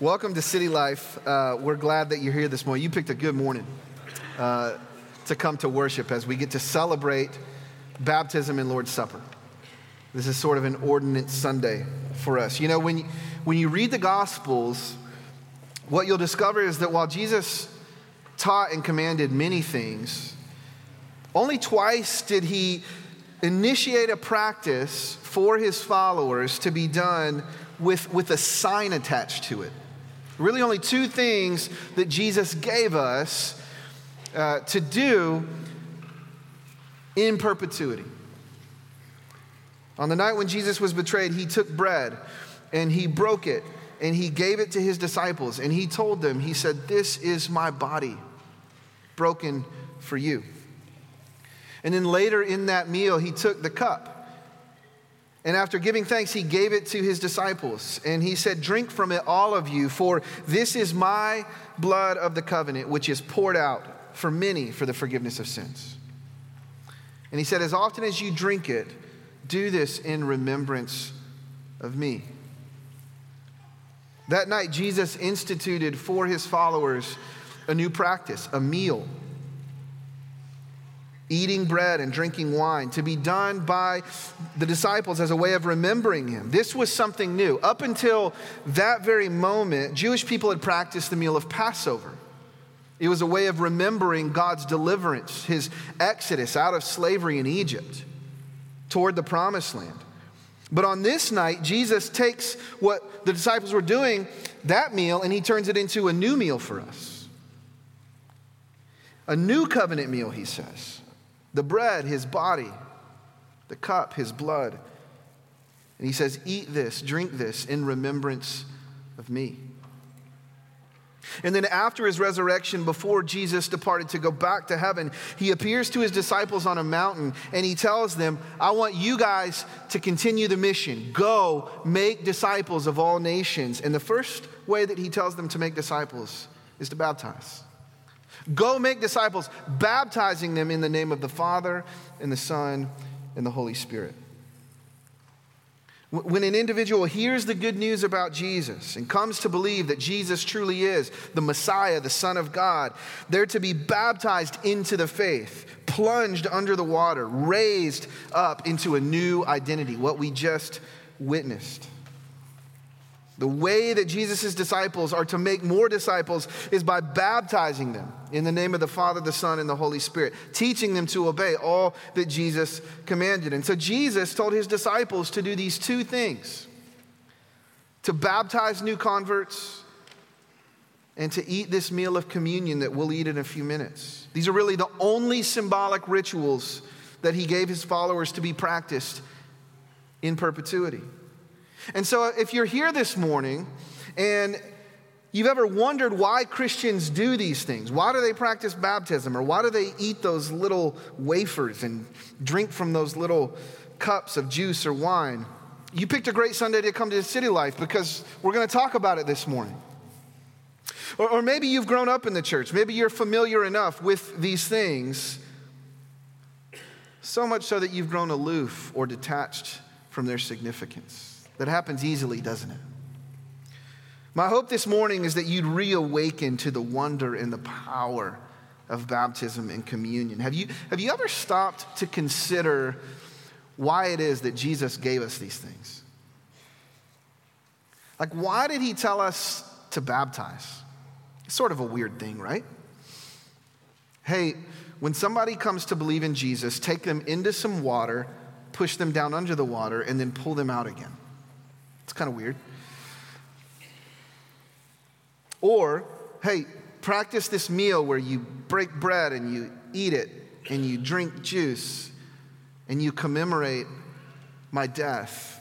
Welcome to City Life. Uh, we're glad that you're here this morning. You picked a good morning uh, to come to worship as we get to celebrate baptism and Lord's Supper. This is sort of an ordinance Sunday for us. You know, when you, when you read the Gospels, what you'll discover is that while Jesus taught and commanded many things, only twice did he initiate a practice for his followers to be done with, with a sign attached to it. Really, only two things that Jesus gave us uh, to do in perpetuity. On the night when Jesus was betrayed, he took bread and he broke it and he gave it to his disciples and he told them, He said, This is my body broken for you. And then later in that meal, he took the cup and after giving thanks, he gave it to his disciples. And he said, Drink from it, all of you, for this is my blood of the covenant, which is poured out for many for the forgiveness of sins. And he said, As often as you drink it, do this in remembrance of me. That night, Jesus instituted for his followers a new practice, a meal eating bread and drinking wine, to be done by the disciples as a way of remembering him. This was something new. Up until that very moment, Jewish people had practiced the meal of Passover. It was a way of remembering God's deliverance, his exodus out of slavery in Egypt toward the promised land. But on this night, Jesus takes what the disciples were doing, that meal, and he turns it into a new meal for us. A new covenant meal, he says. The bread, his body. The cup, his blood. And he says, Eat this, drink this in remembrance of me. And then after his resurrection, before Jesus departed to go back to heaven, he appears to his disciples on a mountain and he tells them, I want you guys to continue the mission. Go make disciples of all nations. And the first way that he tells them to make disciples is to baptize. Go make disciples, baptizing them in the name of the Father and the Son and the Holy Spirit. When an individual hears the good news about Jesus and comes to believe that Jesus truly is the Messiah, the Son of God, they're to be baptized into the faith, plunged under the water, raised up into a new identity, what we just witnessed. The way that Jesus' disciples are to make more disciples is by baptizing them in the name of the Father, the Son, and the Holy Spirit, teaching them to obey all that Jesus commanded. And so Jesus told his disciples to do these two things to baptize new converts and to eat this meal of communion that we'll eat in a few minutes. These are really the only symbolic rituals that he gave his followers to be practiced in perpetuity. And so, if you're here this morning and you've ever wondered why Christians do these things, why do they practice baptism, or why do they eat those little wafers and drink from those little cups of juice or wine, you picked a great Sunday to come to City Life because we're going to talk about it this morning. Or, or maybe you've grown up in the church, maybe you're familiar enough with these things. So much so that you've grown aloof or detached from their significance. That happens easily, doesn't it? My hope this morning is that you'd reawaken to the wonder and the power of baptism and communion. Have you, have you ever stopped to consider why it is that Jesus gave us these things? Like, why did he tell us to baptize? It's sort of a weird thing, right? Hey, when somebody comes to believe in Jesus, take them into some water, push them down under the water, and then pull them out again. It's kind of weird. Or, hey, practice this meal where you break bread and you eat it and you drink juice and you commemorate my death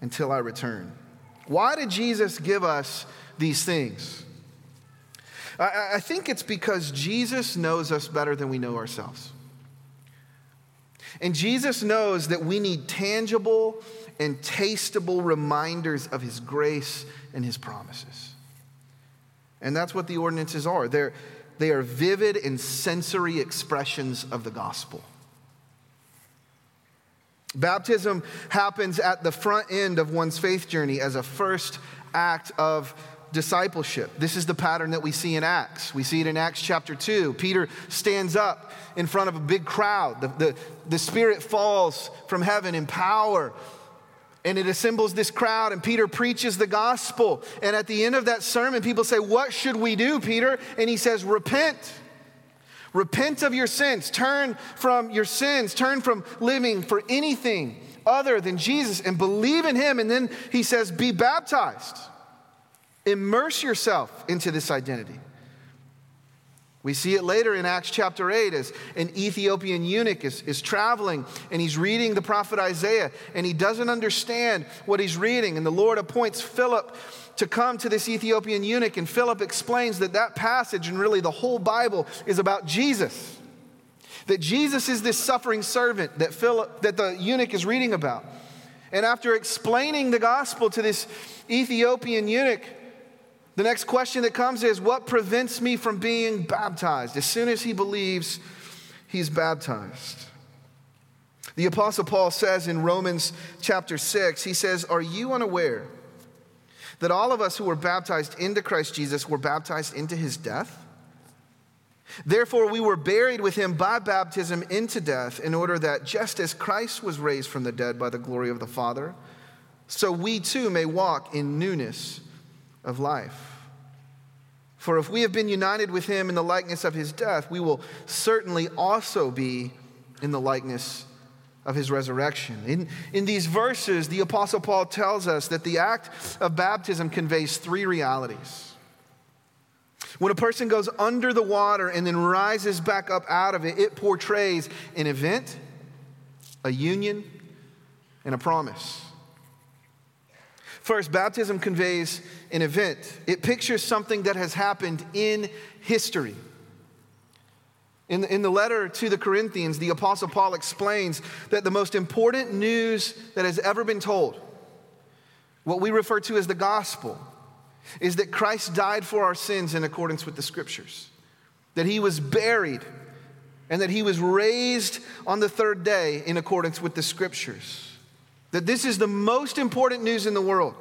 until I return. Why did Jesus give us these things? I, I, think it's because Jesus knows us better than we know ourselves. And Jesus knows that we need tangible and tasteable reminders of his grace and his promises. And that's what the ordinances are. They're, they are vivid and sensory expressions of the gospel. Baptism happens at the front end of one's faith journey as a first act of discipleship. This is the pattern that we see in Acts. We see it in Acts chapter 2. Peter stands up in front of a big crowd. The, the, the Spirit falls from heaven in power and it assembles this crowd, and Peter preaches the gospel. And at the end of that sermon, people say, What should we do, Peter? And he says, Repent. Repent of your sins. Turn from your sins. Turn from living for anything other than Jesus and believe in him. And then he says, Be baptized. Immerse yourself into this identity. We see it later in Acts chapter 8 as an Ethiopian eunuch is, is traveling and he's reading the prophet Isaiah and he doesn't understand what he's reading. And the Lord appoints Philip to come to this Ethiopian eunuch, and Philip explains that that passage and really the whole Bible is about Jesus. That Jesus is this suffering servant that, Philip, that the eunuch is reading about. And after explaining the gospel to this Ethiopian eunuch, the next question that comes is what prevents me from being baptized? As soon as he believes, he's baptized. The Apostle Paul says in Romans chapter 6, he says, Are you unaware that all of us who were baptized into Christ Jesus were baptized into his death? Therefore, we were buried with him by baptism into death, in order that just as Christ was raised from the dead by the glory of the Father, so we too may walk in newness of life. For if we have been united with him in the likeness of his death, we will certainly also be in the likeness of his resurrection. In, in these verses, the Apostle Paul tells us that the act of baptism conveys three realities. When a person goes under the water and then rises back up out of it, it portrays an event, a union, and a promise. First, baptism conveys an event, it pictures something that has happened in history. In the, in the letter to the Corinthians, the Apostle Paul explains that the most important news that has ever been told, what we refer to as the gospel, is that Christ died for our sins in accordance with the scriptures, that he was buried, and that he was raised on the third day in accordance with the scriptures. That this is the most important news in the world.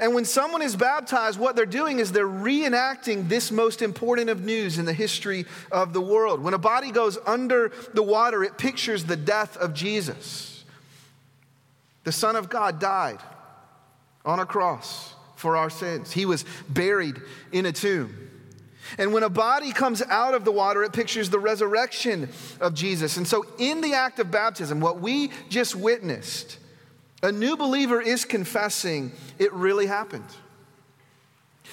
And when someone is baptized, what they're doing is they're reenacting this most important of news in the history of the world. When a body goes under the water, it pictures the death of Jesus. The Son of God died on a cross for our sins, He was buried in a tomb. And when a body comes out of the water, it pictures the resurrection of Jesus. And so, in the act of baptism, what we just witnessed, a new believer is confessing it really happened.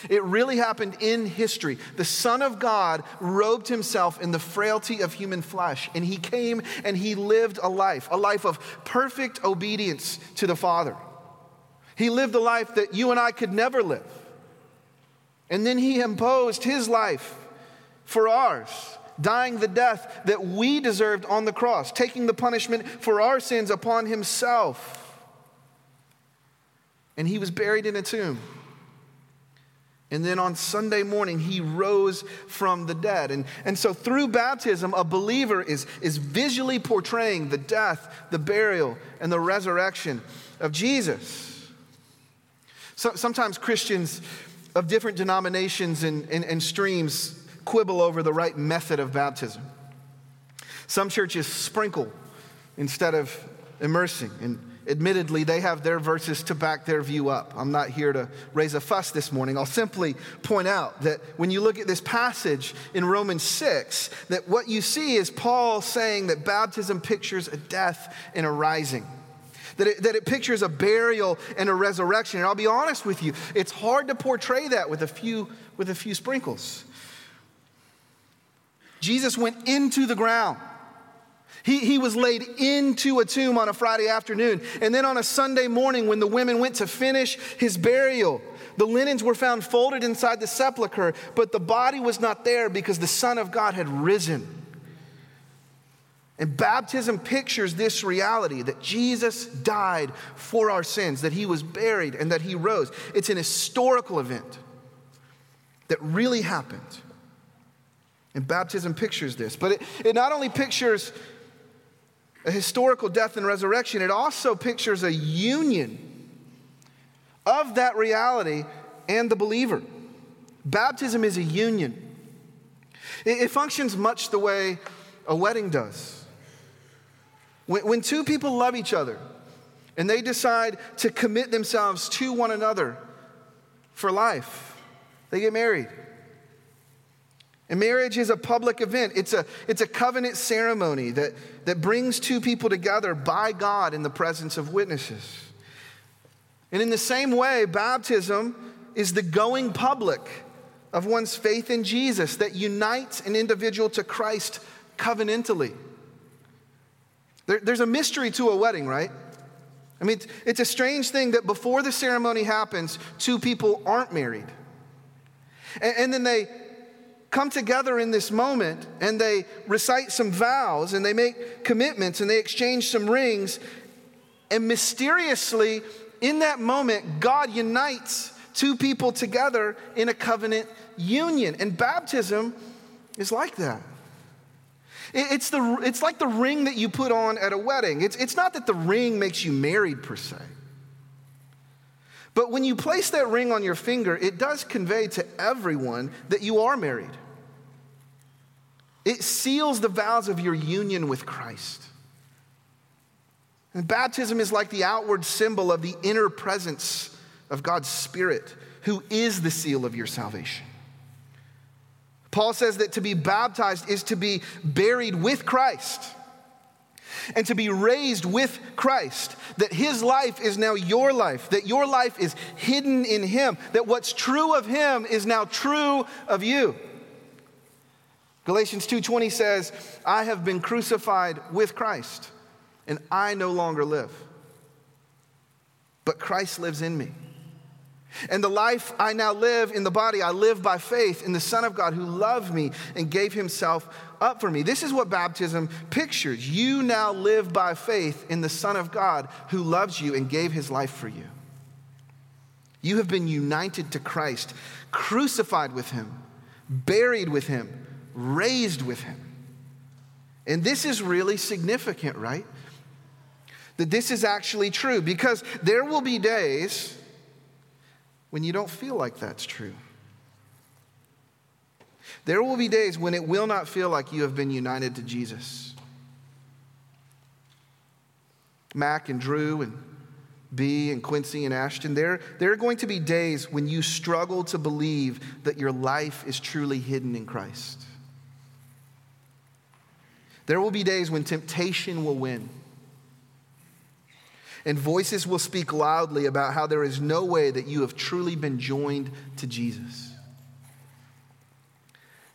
It really happened in history. The Son of God robed himself in the frailty of human flesh, and he came and he lived a life, a life of perfect obedience to the Father. He lived a life that you and I could never live. And then he imposed his life for ours, dying the death that we deserved on the cross, taking the punishment for our sins upon himself. And he was buried in a tomb. And then on Sunday morning, he rose from the dead. And, and so through baptism, a believer is, is visually portraying the death, the burial, and the resurrection of Jesus. So, sometimes Christians of different denominations and, and, and streams quibble over the right method of baptism. Some churches sprinkle instead of immersing. And admittedly, they have their verses to back their view up. I'm not here to raise a fuss this morning. I'll simply point out that when you look at this passage in Romans 6, that what you see is Paul saying that baptism pictures a death and a rising that it, that it pictures a burial and a resurrection. And I'll be honest with you, it's hard to portray that with a few, with a few sprinkles. Jesus went into the ground. He, he was laid into a tomb on a Friday afternoon. And then on a Sunday morning, when the women went to finish his burial, the linens were found folded inside the sepulchre, but the body was not there because the Son of God had risen. And baptism pictures this reality that Jesus died for our sins, that he was buried, and that he rose. It's an historical event that really happened. And baptism pictures this. But it, it not only pictures a historical death and resurrection, it also pictures a union, of that reality and the believer. Baptism is a union. It, functions much the way a wedding does. When, when two people love each other and they decide to commit themselves to one another for life, they get married. And marriage is a public event. It's a, it's a covenant ceremony that, that brings two people together by God in the presence of witnesses. And in the same way, baptism is the going public of one's faith in Jesus that unites an individual to Christ covenantally. There, there's a mystery to a wedding, right? I mean, it's, a strange thing that before the ceremony happens, two people aren't married. And, and then they come together in this moment and they recite some vows and they make commitments and they exchange some rings. And mysteriously, in that moment, God unites two people together in a covenant union. And baptism is like that. It's, the, it's like the ring that you put on at a wedding. It's, it's not that the ring makes you married per se. But when you place that ring on your finger, it does convey to everyone that you are married. It seals the vows of your union with Christ. And baptism is like the outward symbol of the inner presence of God's Spirit, who is the seal of your salvation. Paul says that to be baptized is to be buried with Christ and to be raised with Christ, that his life is now your life, that your life is hidden in him, that what's true of him is now true of you. Galatians 2:20 says, "I have been crucified with Christ, and I no longer live, but Christ lives in me." And the life I now live in the body, I live by faith in the Son of God who loved me and gave himself up for me. This is what baptism pictures. You now live by faith in the Son of God who loves you and gave his life for you. You have been united to Christ, crucified with him, buried with him, raised with him. And this is really significant, right? That this is actually true because there will be days when you don't feel like that's true. There will be days when it will not feel like you have been united to Jesus. Mac and Drew and B and Quincy and Ashton, there, there are going to be days when you struggle to believe that your life is truly hidden in Christ. There will be days when temptation will win and voices will speak loudly about how there is no way that you have truly been joined to Jesus.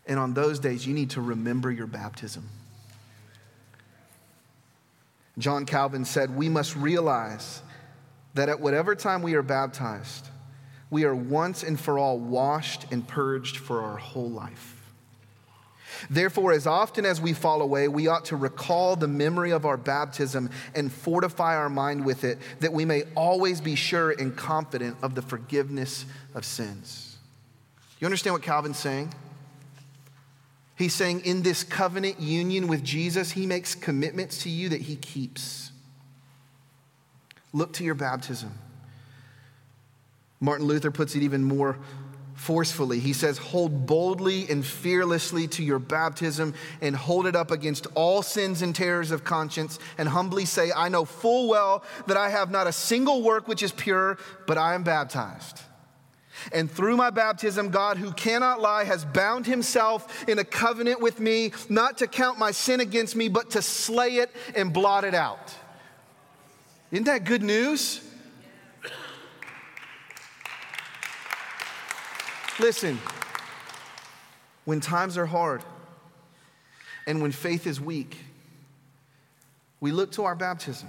And on those days, you need to remember your baptism. John Calvin said, We must realize that at whatever time we are baptized, we are once and for all washed and purged for our whole life. Therefore, as often as we fall away, we ought to recall the memory of our baptism and fortify our mind with it, that we may always be sure and confident of the forgiveness of sins. You understand what Calvin's saying? He's saying in this covenant union with Jesus, he makes commitments to you that he keeps. Look to your baptism. Martin Luther puts it even more forcefully. He says, Hold boldly and fearlessly to your baptism and hold it up against all sins and terrors of conscience, and humbly say, I know full well that I have not a single work which is pure, but I am baptized. And through my baptism, God, who cannot lie, has bound himself in a covenant with me, not to count my sin against me, but to slay it and blot it out. Isn't that good news? Listen, when times are hard and when faith is weak, we look to our baptism,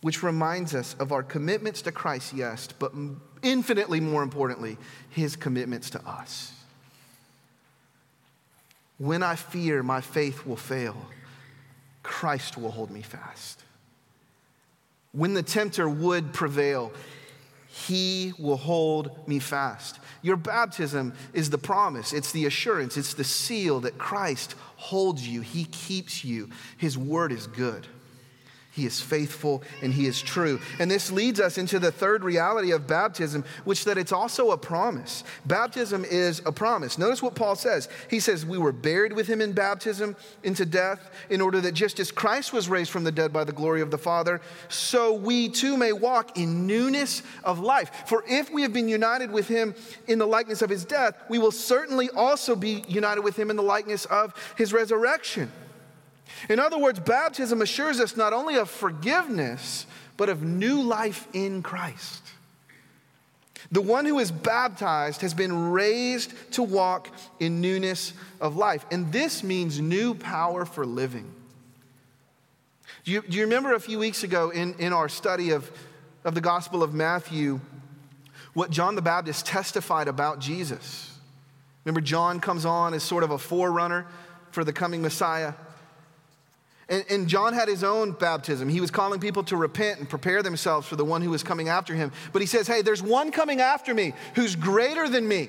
which reminds us of our commitments to Christ, yes, but infinitely more importantly, his commitments to us. When I fear my faith will fail, Christ will hold me fast. When the tempter would prevail, he will hold me fast. Your baptism is the promise, it's the assurance, it's the seal that Christ holds you. He keeps you. His word is good. He is faithful and he is true. And this leads us into the third reality of baptism, which that it's also a promise. Baptism is a promise. Notice what Paul says. He says, "We were buried with him in baptism into death, in order that just as Christ was raised from the dead by the glory of the Father, so we too may walk in newness of life. For if we have been united with him in the likeness of his death, we will certainly also be united with him in the likeness of his resurrection." In other words, baptism assures us not only of forgiveness, but of new life in Christ. The one who is baptized has been raised to walk in newness of life. And this means new power for living. Do you, do you remember a few weeks ago in, in our study of, of the Gospel of Matthew what John the Baptist testified about Jesus? Remember, John comes on as sort of a forerunner for the coming Messiah. And, and, John had his own baptism. He was calling people to repent and prepare themselves for the one who was coming after him. But he says, Hey, there's one coming after me who's greater than me.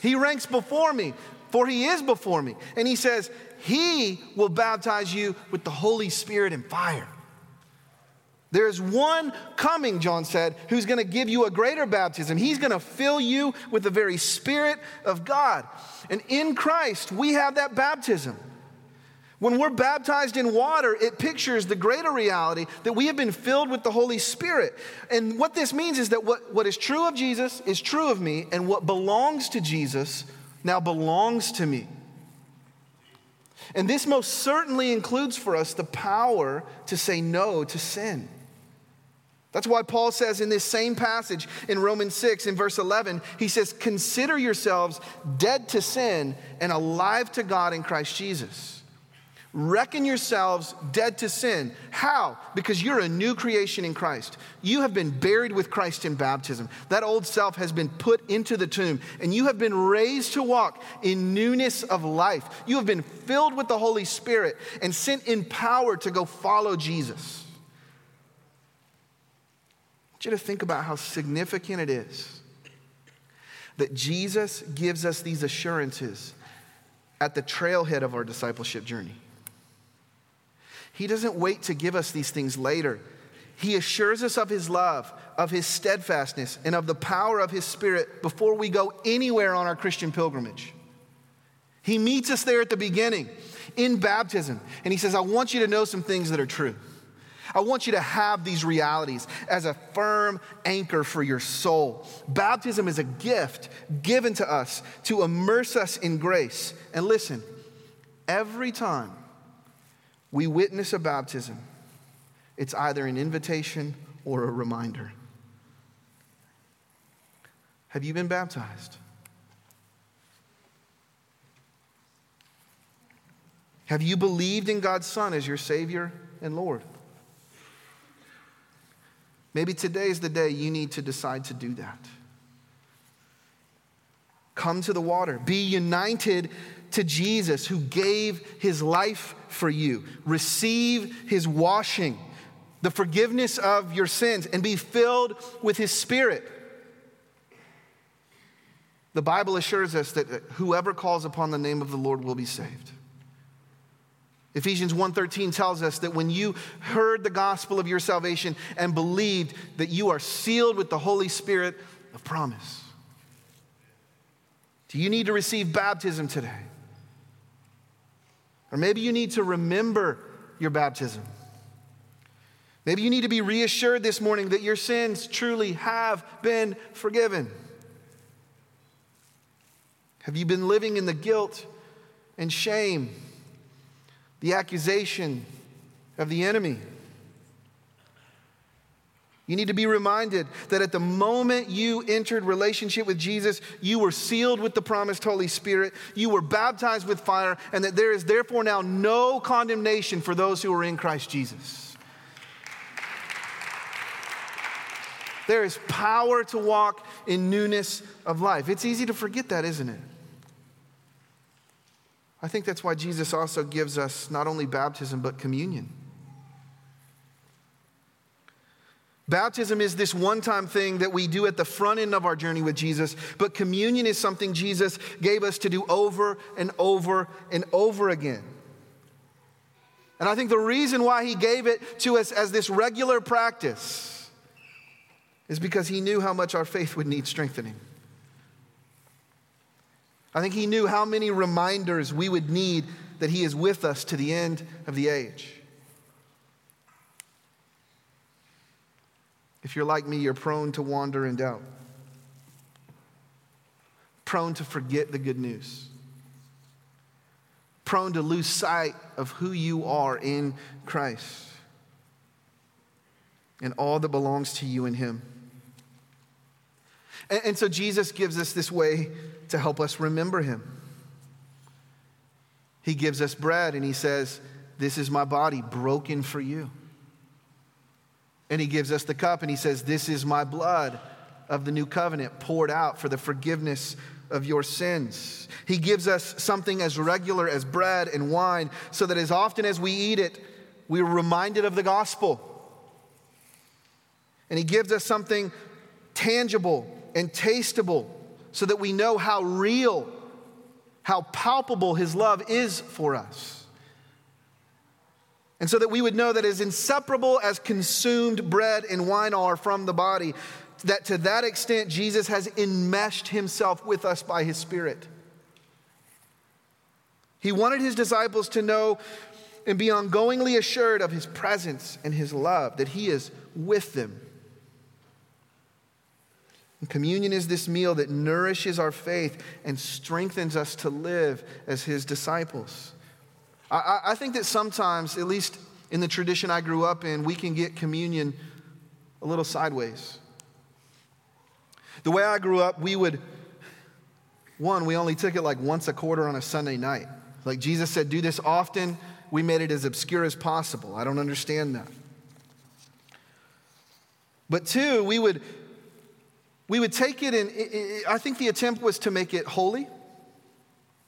He ranks before me, for he is before me. And he says, He will baptize you with the Holy Spirit and fire. There's one coming, John said, who's going to give you a greater baptism. He's going to fill you with the very Spirit of God. And in Christ, we have that baptism. When we're baptized in water, it pictures the greater reality that we have been filled with the Holy Spirit. And what this means is that what, what is true of Jesus is true of me, and what belongs to Jesus now belongs to me. And this most certainly includes for us the power to say no to sin. That's why Paul says in this same passage in Romans 6, in verse 11, he says, Consider yourselves dead to sin and alive to God in Christ Jesus. Reckon yourselves dead to sin. How? Because you're a new creation in Christ. You have been buried with Christ in baptism. That old self has been put into the tomb, and you have been raised to walk in newness of life. You have been filled with the Holy Spirit and sent in power to go follow Jesus. I want you to think about how significant it is that Jesus gives us these assurances at the trailhead of our discipleship journey. He doesn't wait to give us these things later. He assures us of His love, of His steadfastness, and of the power of His Spirit before we go anywhere on our Christian pilgrimage. He meets us there at the beginning in baptism, and He says, I want you to know some things that are true. I want you to have these realities as a firm anchor for your soul. Baptism is a gift given to us to immerse us in grace. And listen, every time we witness a baptism, it's either an invitation or a reminder. Have you been baptized? Have you believed in God's Son as your Savior and Lord? Maybe today is the day you need to decide to do that. Come to the water. Be united to Jesus who gave his life for you. Receive his washing, the forgiveness of your sins, and be filled with his spirit. The Bible assures us that whoever calls upon the name of the Lord will be saved. Ephesians 1:13 tells us that when you heard the gospel of your salvation and believed that you are sealed with the Holy Spirit of promise. Do you need to receive baptism today? Or maybe you need to remember your baptism. Maybe you need to be reassured this morning that your sins truly have been forgiven. Have you been living in the guilt and shame, the accusation of the enemy? You need to be reminded that at the moment you entered relationship with Jesus, you were sealed with the promised Holy Spirit, you were baptized with fire, and that there is therefore now no condemnation for those who are in Christ Jesus. There is power to walk in newness of life. It's easy to forget that, isn't it? I think that's why Jesus also gives us not only baptism, but communion. Baptism is this one time thing that we do at the front end of our journey with Jesus, but communion is something Jesus gave us to do over and over and over again. And I think the reason why he gave it to us as this regular practice is because he knew how much our faith would need strengthening. I think he knew how many reminders we would need that he is with us to the end of the age. If you're like me, you're prone to wander and doubt, prone to forget the good news prone to lose sight of who you are in Christ and all that belongs to you in Him. And, and, so Jesus gives us this way to help us remember Him. He gives us bread and He says, This is my body broken for you. And He gives us the cup and He says, This is my blood of the new covenant poured out for the forgiveness of your sins. He gives us something as regular as bread and wine so that as often as we eat it, we're reminded of the gospel. And He gives us something tangible and tastable so that we know how real, how palpable His love is for us. And so that we would know that as inseparable as consumed bread and wine are from the body, that to that extent, Jesus has enmeshed himself with us by his Spirit. He wanted his disciples to know and be ongoingly assured of his presence and his love, that he is with them. And communion is this meal that nourishes our faith and strengthens us to live as his disciples. I, I think that sometimes, at least in the tradition I grew up in, we can get communion a little sideways. The way I grew up, we would, one, we only took it like once a quarter on a Sunday night. Like Jesus said, do this often. We made it as obscure as possible. I don't understand that. But two, we would, we would take it and I think the attempt was to make it holy,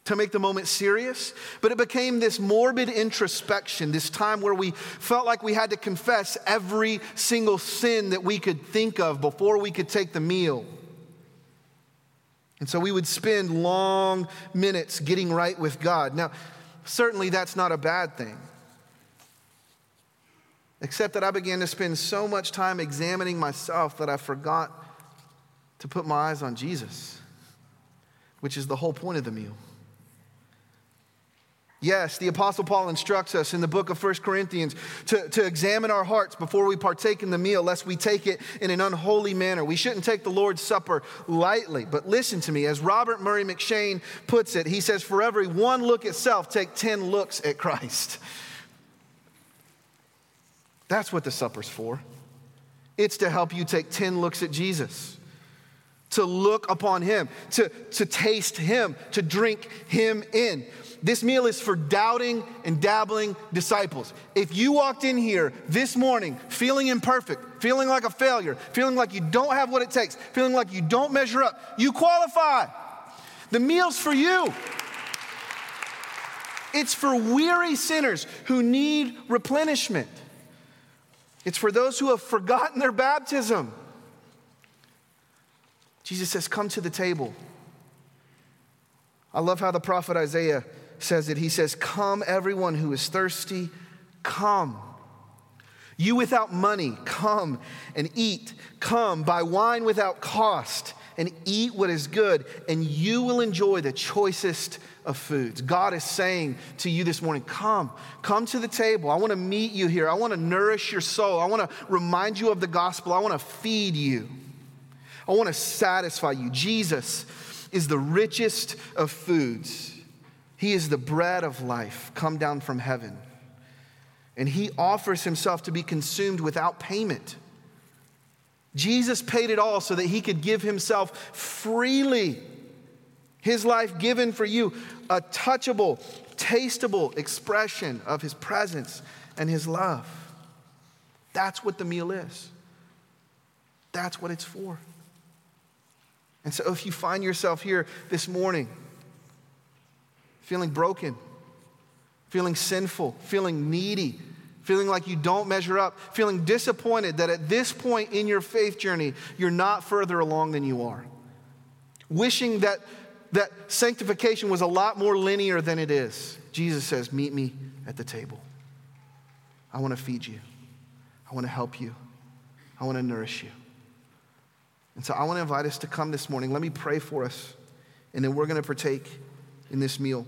to make the moment serious, but it became this morbid introspection, this time where we felt like we had to confess every single sin that we could think of before we could take the meal. And so we would spend long minutes getting right with God. Now, certainly that's not a bad thing. Except that I began to spend so much time examining myself that I forgot to put my eyes on Jesus, which is the whole point of the meal. Yes, the Apostle Paul instructs us in the book of 1 Corinthians to, to examine our hearts before we partake in the meal, lest we take it in an unholy manner. We shouldn't take the Lord's Supper lightly. But listen to me, as Robert Murray M'Cheyne puts it, he says, For every one look at self, take 10 looks at Christ. That's what the supper's for. It's to help you take 10 looks at Jesus to look upon him, to, to taste him, to drink him in. This meal is for doubting and dabbling disciples. If you walked in here this morning feeling imperfect, feeling like a failure, feeling like you don't have what it takes, feeling like you don't measure up, you qualify. The meal's for you. It's for weary sinners who need replenishment. It's for those who have forgotten their baptism. Jesus says, Come to the table. I love how the prophet Isaiah says it. He says, Come, everyone who is thirsty, come. You without money, come and eat. Come, buy wine without cost and eat what is good, and you will enjoy the choicest of foods. God is saying to you this morning, Come, come to the table. I want to meet you here. I want to nourish your soul. I want to remind you of the gospel. I want to feed you. I want to satisfy you. Jesus is the richest of foods. He is the bread of life come down from heaven. And he offers himself to be consumed without payment. Jesus paid it all so that he could give himself freely. His life given for you, a touchable, tasteable expression of his presence and his love. That's what the meal is. That's what it's for. And so if you find yourself here this morning, feeling broken, feeling sinful, feeling needy, feeling like you don't measure up, feeling disappointed that at this point in your faith journey, you're not further along than you are. Wishing that, that sanctification was a lot more linear than it is. Jesus says, Meet me at the table. I want to feed you. I want to help you. I want to nourish you. And so I want to invite us to come this morning. Let me pray for us, and then we're going to partake in this meal.